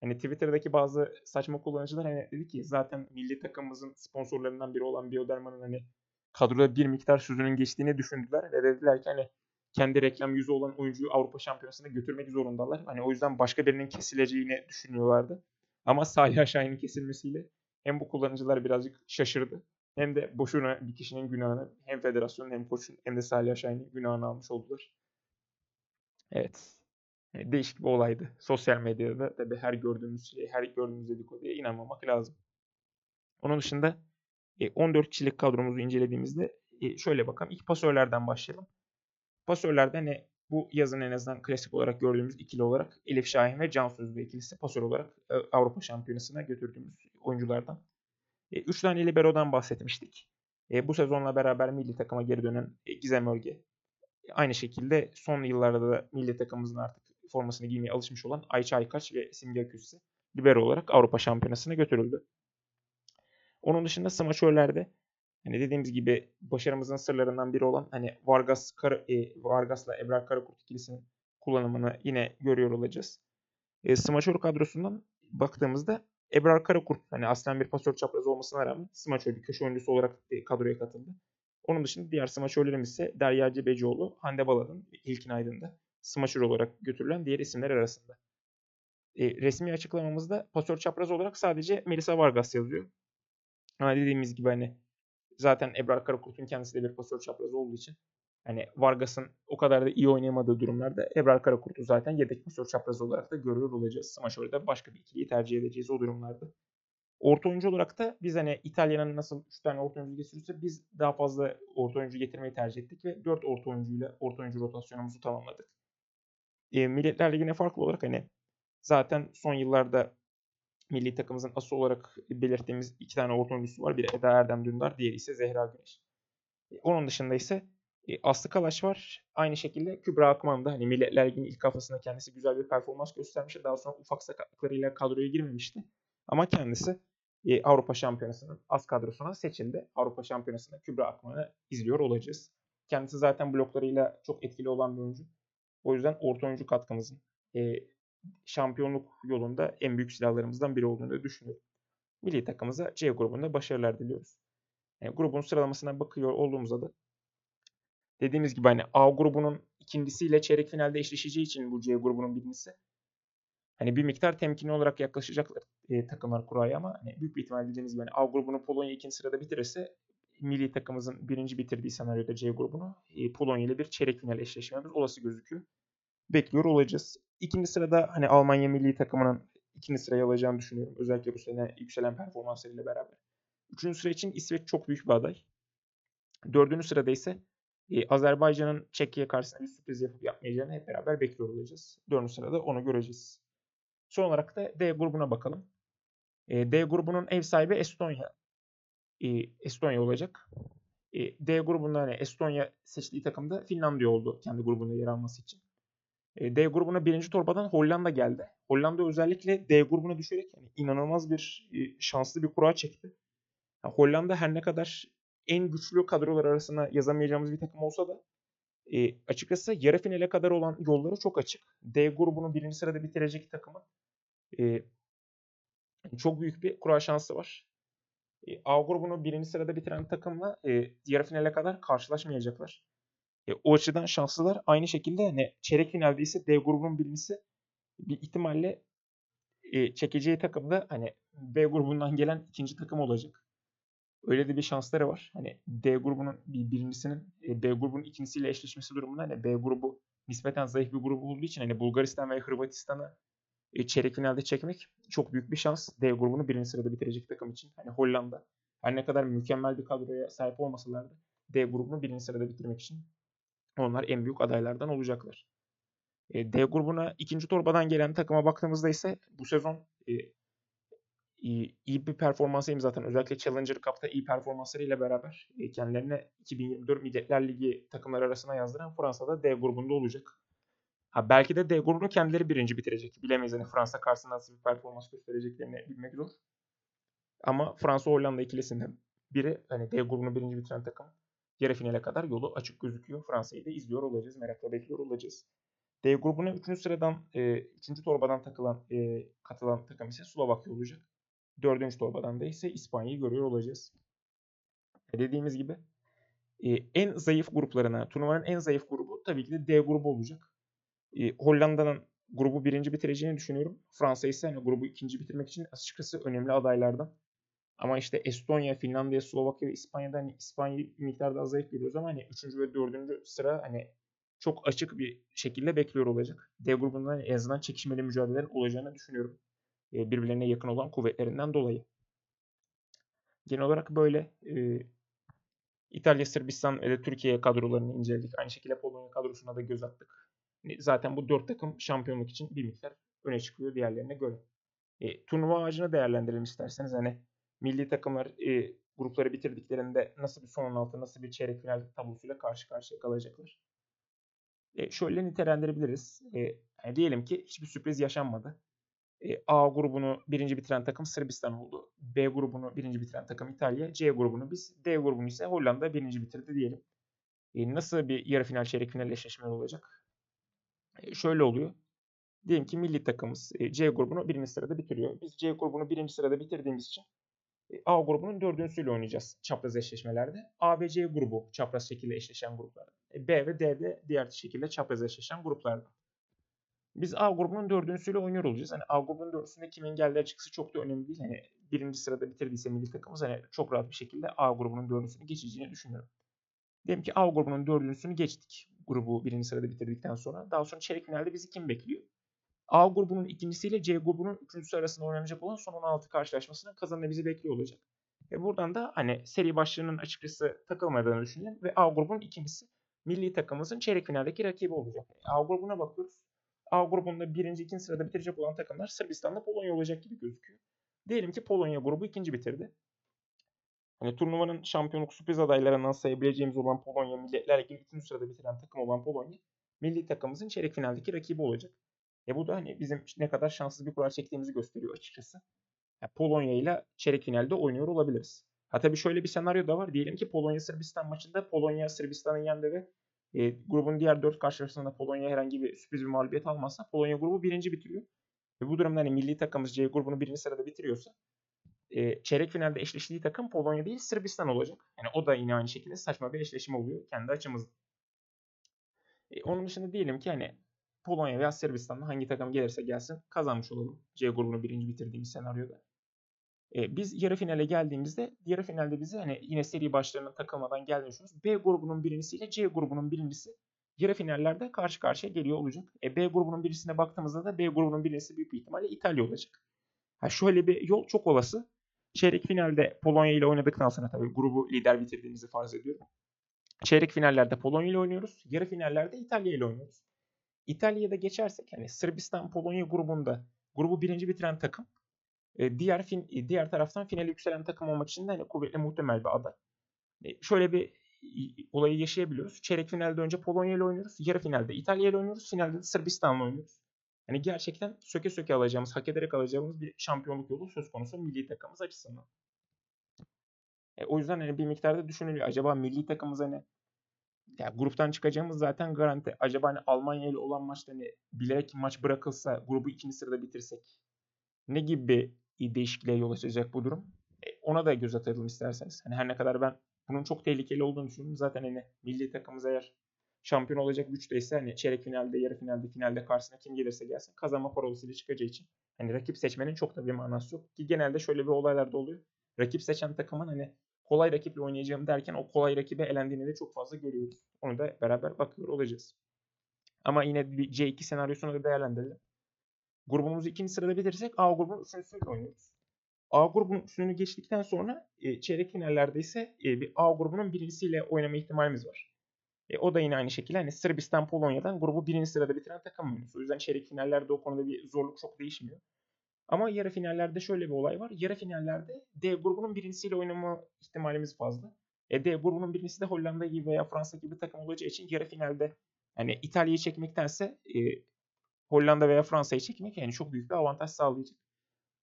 Hani Twitter'daki bazı saçma kullanıcılar hani dedi ki zaten milli takımımızın sponsorlarından biri olan Bioderma'nın hani kadroda bir miktar sözünün geçtiğini düşündüler ve dediler ki hani kendi reklam yüzü olan oyuncuyu Avrupa Şampiyonası'na götürmek zorundalar. Hani o yüzden başka birinin kesileceğini düşünüyorlardı. Ama Salih Şahin'in kesilmesiyle hem bu kullanıcılar birazcık şaşırdı. Hem de boşuna bir kişinin günahını hem federasyonun hem koçun hem de Salih Şahin'in günahını almış oldular. Evet. Yani değişik bir olaydı. Sosyal medyada tabii her gördüğümüz şey, her gördüğümüz dedikoduya inanmamak lazım. Onun dışında 14 e, kişilik kadromuzu incelediğimizde e, şöyle bakalım. İlk pasörlerden başlayalım. Pasörlerde ne bu yazın en azından klasik olarak gördüğümüz ikili olarak Elif Şahin ve Can Sözlü ikilisi pasör olarak e, Avrupa Şampiyonası'na götürdüğümüz oyunculardan. E, üç tane libero'dan bahsetmiştik. E, bu sezonla beraber milli takıma geri dönen Gizem Örge. Aynı şekilde son yıllarda da milli takımımızın artık formasını giymeye alışmış olan Ayça Aykaç ve Simge Aküsü libero olarak Avrupa Şampiyonası'na götürüldü. Onun dışında smaçörlerde Hani dediğimiz gibi başarımızın sırlarından biri olan hani Vargas Kar e, Vargas'la Ebrar Karakurt ikilisinin kullanımını yine görüyor olacağız. E, smaçör kadrosundan baktığımızda Ebrar Karakurt hani aslen bir pasör çapraz olmasına rağmen smaçör bir köşe oyuncusu olarak e, kadroya katıldı. Onun dışında diğer smaçörlerimiz ise Derya Cebecioğlu, Hande Baladın, İlkin Aydın'da smaçör olarak götürülen diğer isimler arasında. E, resmi açıklamamızda pasör çapraz olarak sadece Melisa Vargas yazıyor. Ama dediğimiz gibi hani Zaten Ebrar Karakurt'un kendisi de bir pasör çaprazı olduğu için hani Vargas'ın o kadar da iyi oynayamadığı durumlarda Ebrar Karakurt'u zaten yedek pasör çaprazı olarak da görüyor olacağız. Ama şöyle de başka bir ikiliyi tercih edeceğiz o durumlarda. Orta oyuncu olarak da biz hani İtalya'nın nasıl 3 tane orta oyuncu getirirse biz daha fazla orta oyuncu getirmeyi tercih ettik ve 4 orta oyuncuyla orta oyuncu rotasyonumuzu tamamladık. E, Milletler Ligi'ne farklı olarak hani zaten son yıllarda milli takımımızın asıl olarak belirttiğimiz iki tane orta oyuncusu var. Biri Eda Erdem Dündar, diğeri ise Zehra Güneş. E, onun dışında ise e, Aslı Kalaş var. Aynı şekilde Kübra Akman da hani Milletler Ligi'nin ilk haftasında kendisi güzel bir performans göstermişti. Daha sonra ufak sakatlıklarıyla kadroya girmemişti. Ama kendisi e, Avrupa Şampiyonası'nın az kadrosuna seçildi. Avrupa Şampiyonası'nda Kübra Akman'ı izliyor olacağız. Kendisi zaten bloklarıyla çok etkili olan bir oyuncu. O yüzden orta oyuncu katkımızın şampiyonluk yolunda en büyük silahlarımızdan biri olduğunu düşünüyorum. Milli takımımıza C grubunda başarılar diliyoruz. Yani grubun sıralamasına bakıyor olduğumuzda da dediğimiz gibi hani A grubunun ikincisiyle çeyrek finalde eşleşeceği için bu C grubunun birincisi hani bir miktar temkinli olarak yaklaşacaklar e, takımlar kuraya ama hani büyük bir ihtimal dediğimiz gibi hani A grubunu Polonya ikinci sırada bitirirse milli takımımızın birinci bitirdiği senaryoda C grubunu e, Polonya ile bir çeyrek final eşleşmemiz olası gözüküyor bekliyor olacağız. İkinci sırada hani Almanya milli takımının ikinci sırayı alacağını düşünüyorum. Özellikle bu sene yükselen performanslarıyla beraber. Üçüncü sıra için İsveç çok büyük bir aday. Dördüncü sırada ise e, Azerbaycan'ın Çekya karşısında bir sürpriz yapıp yapmayacağını hep beraber bekliyor olacağız. Dördüncü sırada onu göreceğiz. Son olarak da D grubuna bakalım. E, D grubunun ev sahibi Estonya. E, Estonya olacak. E, D grubunda hani Estonya seçtiği takımda Finlandiya oldu kendi grubunda yer alması için. E, D grubuna birinci torbadan Hollanda geldi. Hollanda özellikle D grubuna düşerek yani inanılmaz bir e, şanslı bir kura çekti. Yani Hollanda her ne kadar en güçlü kadrolar arasına yazamayacağımız bir takım olsa da e, açıkçası yarı finale kadar olan yolları çok açık. D grubunu birinci sırada bitirecek takımın e, çok büyük bir kura şansı var. E, A grubunu birinci sırada bitiren takımla e, yarı finale kadar karşılaşmayacaklar. E, o açıdan şanslılar. Aynı şekilde hani çeyrek finalde ise D grubunun birincisi bir ihtimalle e, çekeceği takım da hani B grubundan gelen ikinci takım olacak. Öyle de bir şansları var. Hani D grubunun bir birincisinin e, B grubunun ikincisiyle eşleşmesi durumunda hani B grubu nispeten zayıf bir grubu olduğu için hani Bulgaristan ve Hırvatistan'ı e, çeyrek finalde çekmek çok büyük bir şans. D grubunu birinci sırada bitirecek takım için. Hani Hollanda her ne kadar mükemmel bir kadroya sahip olmasalar da D grubunu birinci sırada bitirmek için onlar en büyük adaylardan olacaklar. D grubuna ikinci torbadan gelen takıma baktığımızda ise bu sezon iyi bir performansa imza atan özellikle Challenger Cup'ta iyi performanslarıyla beraber e, kendilerine 2024 Milletler Ligi takımları arasına yazdıran Fransa'da D grubunda olacak. Ha belki de D grubunu kendileri birinci bitirecek. Bilemeyiz hani Fransa karşısında nasıl bir performans göstereceklerini bilmek zor. Ama Fransa Hollanda ikilisinden biri hani D grubunu birinci bitiren takım yarı finale kadar yolu açık gözüküyor. Fransa'yı da izliyor olacağız. Merakla bekliyor olacağız. D grubuna 3. sıradan 3. E, torbadan takılan e, katılan takım ise Slovakya olacak. 4. torbadan da ise İspanya'yı görüyor olacağız. E, dediğimiz gibi e, en zayıf gruplarına, turnuvanın en zayıf grubu tabii ki de D grubu olacak. E, Hollanda'nın grubu birinci bitireceğini düşünüyorum. Fransa ise hani grubu ikinci bitirmek için açıkçası önemli adaylardan. Ama işte Estonya, Finlandiya, Slovakya ve İspanya'da hani İspanya'yı miktarda az zayıf görüyoruz ama hani 3. ve 4. sıra hani çok açık bir şekilde bekliyor olacak. D grubundan en azından çekişmeli mücadelelerin olacağını düşünüyorum. E, birbirlerine yakın olan kuvvetlerinden dolayı. Genel olarak böyle e, İtalya, Sırbistan ve Türkiye kadrolarını inceledik. Aynı şekilde Polonya kadrosuna da göz attık. Zaten bu dört takım şampiyonluk için bir miktar öne çıkıyor diğerlerine göre. E, turnuva ağacını değerlendirelim isterseniz. Hani milli takımlar e, grupları bitirdiklerinde nasıl bir son 16, nasıl bir çeyrek final tablosuyla karşı karşıya kalacaklar. E, şöyle nitelendirebiliriz. E, yani diyelim ki hiçbir sürpriz yaşanmadı. E, A grubunu birinci bitiren takım Sırbistan oldu. B grubunu birinci bitiren takım İtalya. C grubunu biz. D grubunu ise Hollanda birinci bitirdi diyelim. E, nasıl bir yarı final çeyrek final eşleşmeler olacak? E, şöyle oluyor. Diyelim ki milli takımımız e, C grubunu birinci sırada bitiriyor. Biz C grubunu birinci sırada bitirdiğimiz için A grubunun dördüncüsüyle oynayacağız çapraz eşleşmelerde. A ve C grubu çapraz şekilde eşleşen gruplar. E, B ve D de diğer şekilde çapraz eşleşen gruplardan. Biz A grubunun dördüncüsüyle oynuyor olacağız. Hani A grubunun dördüncüsünde kimin geldiği açıkçası çok da önemli değil. Hani birinci sırada bitirdiyse milli takımımız hani çok rahat bir şekilde A grubunun dördüncüsünü geçeceğini düşünüyorum. Diyelim ki A grubunun dördüncüsünü geçtik. Grubu birinci sırada bitirdikten sonra. Daha sonra çeyrek finalde bizi kim bekliyor? A grubunun ikincisiyle C grubunun üçüncüsü arasında oynanacak olan son 16 karşılaşmasının kazananı bizi bekliyor olacak. Ve buradan da hani seri başlığının açıkçası takılmadığını düşünelim ve A grubunun ikincisi milli takımımızın çeyrek finaldeki rakibi olacak. A grubuna bakıyoruz. A grubunda birinci, ikinci sırada bitirecek olan takımlar Sırbistan'da Polonya olacak gibi gözüküyor. Diyelim ki Polonya grubu ikinci bitirdi. Hani turnuvanın şampiyonluk sürpriz adaylarından sayabileceğimiz olan Polonya, Milletler Ligi'nin 3. sırada bitiren takım olan Polonya, milli takımımızın çeyrek finaldeki rakibi olacak. E bu da hani bizim ne kadar şanssız bir kura çektiğimizi gösteriyor açıkçası. Yani Polonya ile çeyrek finalde oynuyor olabiliriz. Ha tabii şöyle bir senaryo da var. Diyelim ki Polonya Sırbistan maçında Polonya Sırbistan'ı yendi ve e, grubun diğer dört karşılaşmasında Polonya herhangi bir sürpriz bir mağlubiyet almazsa Polonya grubu birinci bitiriyor. Ve bu durumda hani milli takımımız C grubunu birinci sırada bitiriyorsa e, çeyrek finalde eşleştiği takım Polonya değil Sırbistan olacak. Yani o da yine aynı şekilde saçma bir eşleşme oluyor kendi açımızda. E, onun dışında diyelim ki hani Polonya veya Sırbistan'da hangi takım gelirse gelsin kazanmış olalım. C grubunu birinci bitirdiğimiz senaryoda. E, biz yarı finale geldiğimizde yarı finalde bizi hani yine seri başlarına takılmadan düşünüyoruz. B grubunun birincisiyle C grubunun birincisi yarı finallerde karşı karşıya geliyor olacak. E, B grubunun birincisine baktığımızda da B grubunun birincisi büyük bir ihtimalle İtalya olacak. Ha, şöyle bir yol çok olası. Çeyrek finalde Polonya ile oynadıktan sonra tabii grubu lider bitirdiğimizi farz ediyorum. Çeyrek finallerde Polonya ile oynuyoruz. Yarı finallerde İtalya ile oynuyoruz. İtalya'da geçersek hani Sırbistan Polonya grubunda grubu birinci bitiren takım e, diğer fin, e, diğer taraftan finale yükselen takım olmak için de hani kuvvetli muhtemel bir aday. E, şöyle bir olayı yaşayabiliyoruz. Çeyrek finalde önce Polonya ile oynuyoruz. Yarı finalde İtalya ile oynuyoruz. Finalde de Sırbistan'la oynuyoruz. Yani gerçekten söke söke alacağımız, hak ederek alacağımız bir şampiyonluk yolu söz konusu milli takımımız açısından. E, o yüzden hani bir miktarda düşünülüyor. Acaba milli takımımız hani ya gruptan çıkacağımız zaten garanti. Acaba hani Almanya ile olan maçta hani bilerek maç bırakılsa grubu ikinci sırada bitirsek ne gibi bir değişikliğe yol açacak bu durum? E, ona da göz atalım isterseniz. Hani her ne kadar ben bunun çok tehlikeli olduğunu düşünüyorum. Zaten hani milli takımımız eğer şampiyon olacak güçteyse hani çeyrek finalde, yarı finalde, finalde karşısına kim gelirse gelsin kazanma parolasıyla çıkacağı için Hani rakip seçmenin çok da bir manası yok. Ki genelde şöyle bir olaylar da oluyor. Rakip seçen takımın hani kolay rakiple oynayacağım derken o kolay rakibe elendiğini de çok fazla görüyoruz. Onu da beraber bakıyor olacağız. Ama yine bir C2 senaryosunu da değerlendirelim. Grubumuzu ikinci sırada bitirirsek A grubunun üçüncüsüyle oynuyoruz. A grubunun üstünü geçtikten sonra e, çeyrek finallerde ise e, bir A grubunun birincisiyle oynama ihtimalimiz var. E, o da yine aynı şekilde hani Sırbistan Polonya'dan grubu birinci sırada bitiren takım oynuyoruz. O yüzden çeyrek finallerde o konuda bir zorluk çok değişmiyor. Ama yarı finallerde şöyle bir olay var. Yarı finallerde D grubunun birincisiyle oynama ihtimalimiz fazla. E, D grubunun birincisi de Hollanda gibi veya Fransa gibi takım olacağı için yarı finalde hani İtalya'yı çekmektense e, Hollanda veya Fransa'yı çekmek yani çok büyük bir avantaj sağlayacak.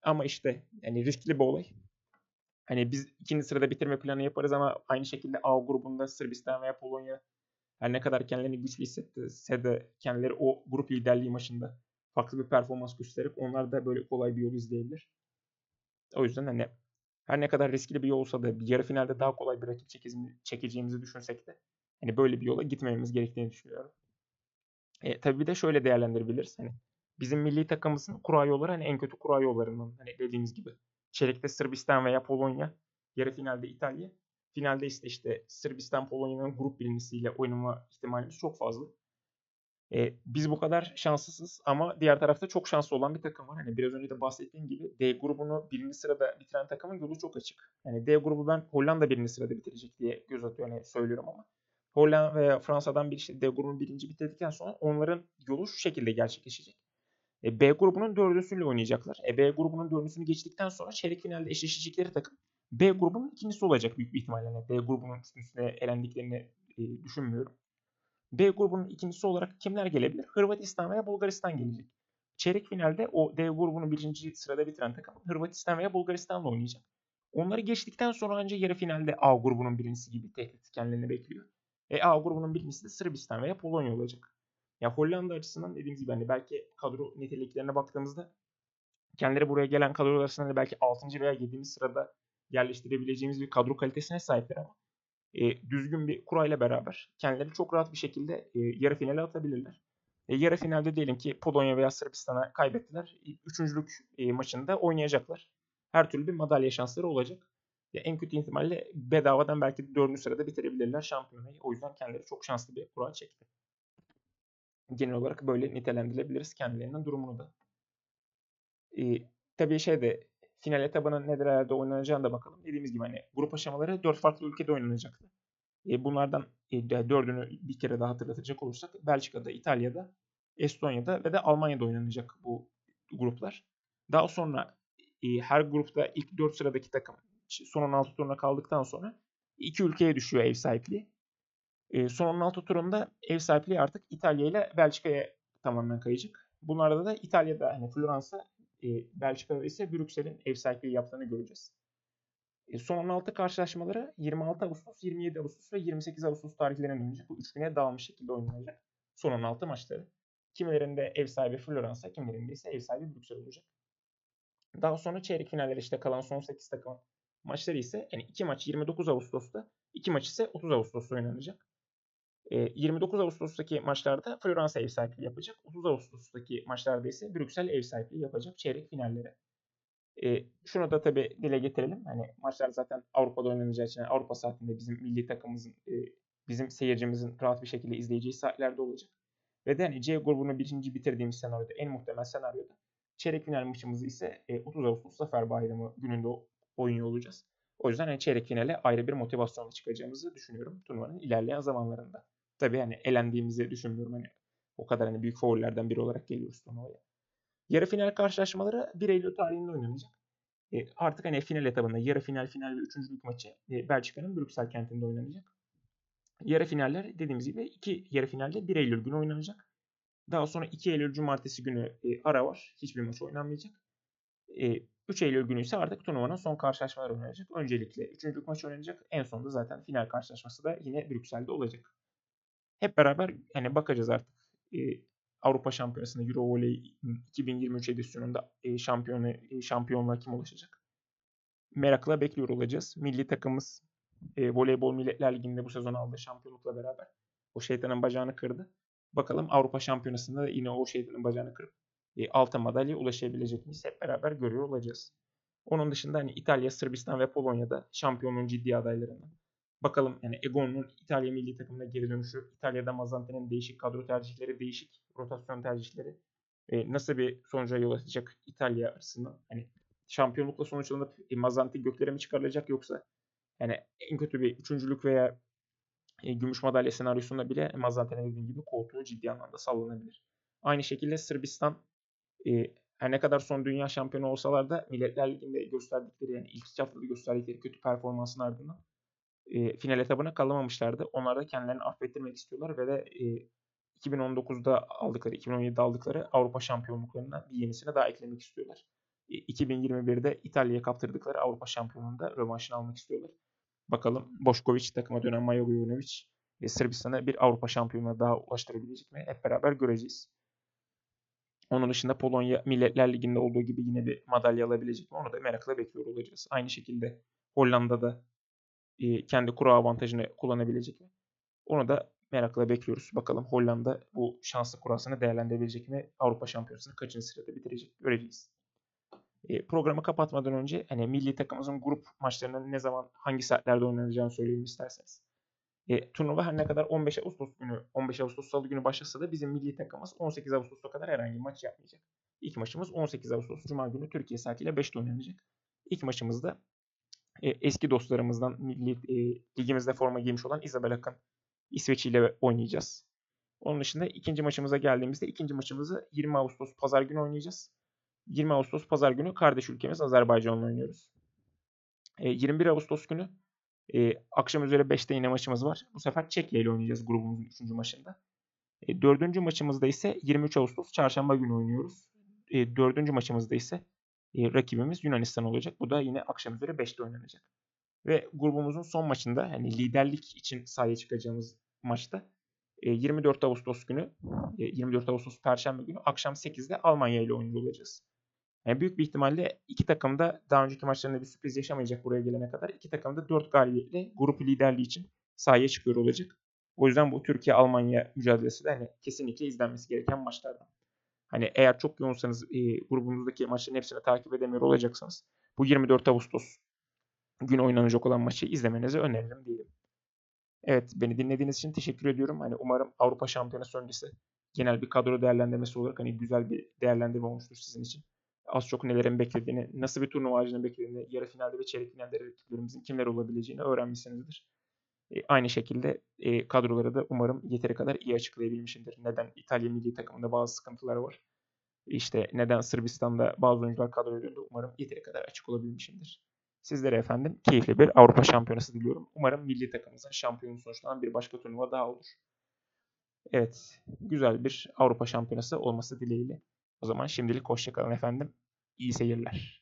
Ama işte yani riskli bir olay. Hani biz ikinci sırada bitirme planı yaparız ama aynı şekilde A grubunda Sırbistan veya Polonya her ne kadar kendilerini güçlü hissetse de kendileri o grup liderliği maçında farklı bir performans gösterip onlar da böyle kolay bir yol izleyebilir. O yüzden hani her ne kadar riskli bir yol olsa da bir yarı finalde daha kolay bir rakip çekeceğimizi düşünsek de hani böyle bir yola gitmememiz gerektiğini düşünüyorum. E, tabii bir de şöyle değerlendirebiliriz. Hani bizim milli takımımızın kura yolları hani en kötü kura yollarından hani dediğimiz gibi. Çeyrekte Sırbistan veya Polonya, yarı finalde İtalya, finalde ise işte Sırbistan Polonya'nın grup birincisiyle oynama ihtimalimiz çok fazla. E, biz bu kadar şanslısız ama diğer tarafta çok şanslı olan bir takım var. Hani biraz önce de bahsettiğim gibi D grubunu birinci sırada bitiren takımın yolu çok açık. Yani D grubu ben Hollanda birinci sırada bitirecek diye göz atıyor hani söylüyorum ama Hollanda veya Fransa'dan bir işte D grubunu birinci bitirdikten sonra onların yolu şu şekilde gerçekleşecek. E, B grubunun dördüncüsüyle oynayacaklar. E, B grubunun dördüncüsünü geçtikten sonra çeyrek finalde eşleşecekleri takım B grubunun ikincisi olacak büyük bir ihtimalle. Yani D grubunun üstüne elendiklerini e, düşünmüyorum. B grubunun ikincisi olarak kimler gelebilir? Hırvatistan veya Bulgaristan gelecek. Çeyrek finalde o D grubunu birinci sırada bitiren takım Hırvatistan veya Bulgaristan'la oynayacak. Onları geçtikten sonra ancak yarı finalde A grubunun birincisi gibi tehdit kendilerini bekliyor. E, A grubunun birincisi de Sırbistan veya Polonya olacak. Ya Hollanda açısından dediğimiz gibi hani belki kadro niteliklerine baktığımızda kendileri buraya gelen kadro arasında hani belki 6. veya 7. sırada yerleştirebileceğimiz bir kadro kalitesine sahipler ama e, düzgün bir kurayla beraber kendileri çok rahat bir şekilde e, yarı finale atabilirler. E, yarı finalde diyelim ki Polonya veya Sırbistan'a kaybettiler. Üçüncülük e, maçında oynayacaklar. Her türlü bir madalya şansları olacak. Ya en kötü ihtimalle bedavadan belki dördüncü sırada bitirebilirler şampiyonayı. O yüzden kendileri çok şanslı bir kura çekti. Genel olarak böyle nitelendirilebiliriz kendilerinin durumunu da. Ee, tabii şey de final etabının nerelerde oynanacağını da bakalım. Dediğimiz gibi hani grup aşamaları dört farklı ülkede oynanacaktı. E, bunlardan e, dördünü bir kere daha hatırlatacak olursak Belçika'da, İtalya'da, Estonya'da ve de Almanya'da oynanacak bu gruplar. Daha sonra e, her grupta ilk dört sıradaki takım son 16 turuna kaldıktan sonra iki ülkeye düşüyor ev sahipliği. E, son 16 turunda ev sahipliği artık İtalya ile Belçika'ya tamamen kayacak. Bunlarda da İtalya'da hani Floransa e, Belçika'da ise Brüksel'in ev sahipliği yaptığını göreceğiz. E, son 16 karşılaşmaları 26 Ağustos, 27 Ağustos ve 28 Ağustos tarihlerine oynanacak. Bu üç güne dağılmış şekilde oynanacak. Son 16 maçları. Kimilerinde ev sahibi Floransa, kimilerinde ise ev sahibi Brüksel olacak. Daha sonra çeyrek finallere işte kalan son 8 takım maçları ise yani 2 maç 29 Ağustos'ta, 2 maç ise 30 Ağustos'ta oynanacak. 29 Ağustos'taki maçlarda Floransa ev sahipliği yapacak. 30 Ağustos'taki maçlarda ise Brüksel ev sahipliği yapacak çeyrek finallere. E, şunu da tabii dile getirelim. Hani maçlar zaten Avrupa'da oynanacağı için Avrupa saatinde bizim milli takımımızın, e, bizim seyircimizin rahat bir şekilde izleyeceği saatlerde olacak. Ve de hani C grubunu birinci bitirdiğimiz senaryoda, en muhtemel senaryoda çeyrek final maçımızı ise e, 30 Ağustos Zafer Bayramı gününde oynuyor olacağız. O yüzden hani çeyrek finale ayrı bir motivasyonla çıkacağımızı düşünüyorum turnuvanın ilerleyen zamanlarında. Tabii hani elendiğimizi düşünmüyorum. Hani o kadar hani büyük favorilerden biri olarak geliyoruz turnuvaya. Yarı final karşılaşmaları 1 Eylül tarihinde oynanacak. E, artık hani final etabında yarı final, final ve üçüncülük maçı e, Belçika'nın Brüksel kentinde oynanacak. Yarı finaller dediğimiz gibi iki yarı finalde 1 Eylül günü oynanacak. Daha sonra 2 Eylül Cumartesi günü e, ara var. Hiçbir maç oynanmayacak. E, 3 Eylül günü ise artık turnuvanın son karşılaşmaları oynanacak. Öncelikle üçüncülük maçı oynanacak. En sonunda zaten final karşılaşması da yine Brüksel'de olacak. Hep beraber hani bakacağız artık. E, Avrupa Şampiyonası'nda Eurovolley 2023 edisyonunda e, şampiyonu, e, şampiyonluğa kim ulaşacak? Merakla bekliyor olacağız. Milli takımımız e, Voleybol Milletler Ligi'nde bu sezon aldığı şampiyonlukla beraber o şeytanın bacağını kırdı. Bakalım Avrupa Şampiyonası'nda yine o şeytanın bacağını kırıp e, altın madalyaya ulaşabilecek miyiz? Hep beraber görüyor olacağız. Onun dışında hani İtalya, Sırbistan ve Polonya'da şampiyonluğun ciddi adaylarından. Bakalım yani Egon'un İtalya milli takımına geri dönüşü, İtalya'da Mazante'nin değişik kadro tercihleri, değişik rotasyon tercihleri e, nasıl bir sonuca yol açacak İtalya açısından? Hani şampiyonlukla sonuçlanıp e, Mazante göklere mi çıkarılacak yoksa yani en kötü bir üçüncülük veya e, gümüş madalya senaryosunda bile Mazante'nin dediğim gibi koltuğu ciddi anlamda sallanabilir. Aynı şekilde Sırbistan e, her ne kadar son dünya şampiyonu olsalar da Milletler Ligi'nde gösterdikleri yani ilk haftada gösterdikleri kötü performansın ardından e, final etabına kalamamışlardı. Onlar da kendilerini affettirmek istiyorlar ve de e, 2019'da aldıkları, 2017'de aldıkları Avrupa şampiyonluklarına bir yenisine daha eklemek istiyorlar. E, 2021'de İtalya'ya kaptırdıkları Avrupa şampiyonluğunda rövanşını almak istiyorlar. Bakalım Boşkoviç takıma dönen Majo Gojinovic e, Sırbistan'a bir Avrupa şampiyonluğuna daha ulaştırabilecek mi? Hep beraber göreceğiz. Onun dışında Polonya Milletler Ligi'nde olduğu gibi yine bir madalya alabilecek mi? Onu da merakla bekliyor olacağız. Aynı şekilde Hollanda'da kendi kura avantajını kullanabilecek mi? Onu da merakla bekliyoruz. Bakalım Hollanda bu şanslı kurasını değerlendirebilecek mi? Avrupa Şampiyonası'nı kaçıncı sırada bitirecek? Göreceğiz. E, programı kapatmadan önce hani milli takımımızın grup maçlarının ne zaman hangi saatlerde oynanacağını söyleyeyim isterseniz. E, turnuva her ne kadar 15 Ağustos günü 15 Ağustos Salı günü başlasa da bizim milli takımımız 18 Ağustos'a kadar herhangi bir maç yapmayacak. İlk maçımız 18 Ağustos Cuma günü Türkiye saatiyle 5'te oynanacak. İlk maçımızda e, eski dostlarımızdan milli e, ligimizde forma giymiş olan Isabel Akın İsveç ile oynayacağız. Onun dışında ikinci maçımıza geldiğimizde ikinci maçımızı 20 Ağustos Pazar günü oynayacağız. 20 Ağustos Pazar günü kardeş ülkemiz Azerbaycan'la oynuyoruz. E, 21 Ağustos günü e, akşam üzere 5'te yine maçımız var. Bu sefer Çekya ile oynayacağız grubumuzun 3. maçında. E, 4. maçımızda ise 23 Ağustos Çarşamba günü oynuyoruz. E, 4. maçımızda ise e, rakibimiz Yunanistan olacak. Bu da yine akşam üzere 5'te oynanacak. Ve grubumuzun son maçında yani liderlik için sahaya çıkacağımız maçta e, 24 Ağustos günü e, 24 Ağustos Perşembe günü akşam 8'de Almanya ile oynuyor. Yani büyük bir ihtimalle iki takım da daha önceki maçlarında bir sürpriz yaşamayacak buraya gelene kadar. İki takım da 4 galibiyetle grup liderliği için sahaya çıkıyor olacak. O yüzden bu Türkiye-Almanya mücadelesi de hani kesinlikle izlenmesi gereken maçlardan. Hani eğer çok yoğunsanız e, grubumuzdaki maçların hepsini takip edemiyor olacaksanız bu 24 Ağustos gün oynanacak olan maçı izlemenizi öneririm diyelim. Evet beni dinlediğiniz için teşekkür ediyorum. Hani umarım Avrupa Şampiyonası öncesi genel bir kadro değerlendirmesi olarak hani güzel bir değerlendirme olmuştur sizin için. Az çok nelerin beklediğini, nasıl bir turnuva ağacını beklediğini, yarı finalde ve çeyrek finalde rakiplerimizin kimler olabileceğini öğrenmişsinizdir. Aynı şekilde e, kadroları da umarım yeteri kadar iyi açıklayabilmişimdir. Neden İtalya milli takımında bazı sıkıntılar var. İşte neden Sırbistan'da bazı oyuncular kadroya döndü umarım yeteri kadar açık olabilmişimdir. Sizlere efendim keyifli bir Avrupa Şampiyonası diliyorum. Umarım milli takımımızın şampiyonu sonuçlanan bir başka turnuva daha olur. Evet, güzel bir Avrupa Şampiyonası olması dileğiyle. O zaman şimdilik hoşçakalın efendim. İyi seyirler.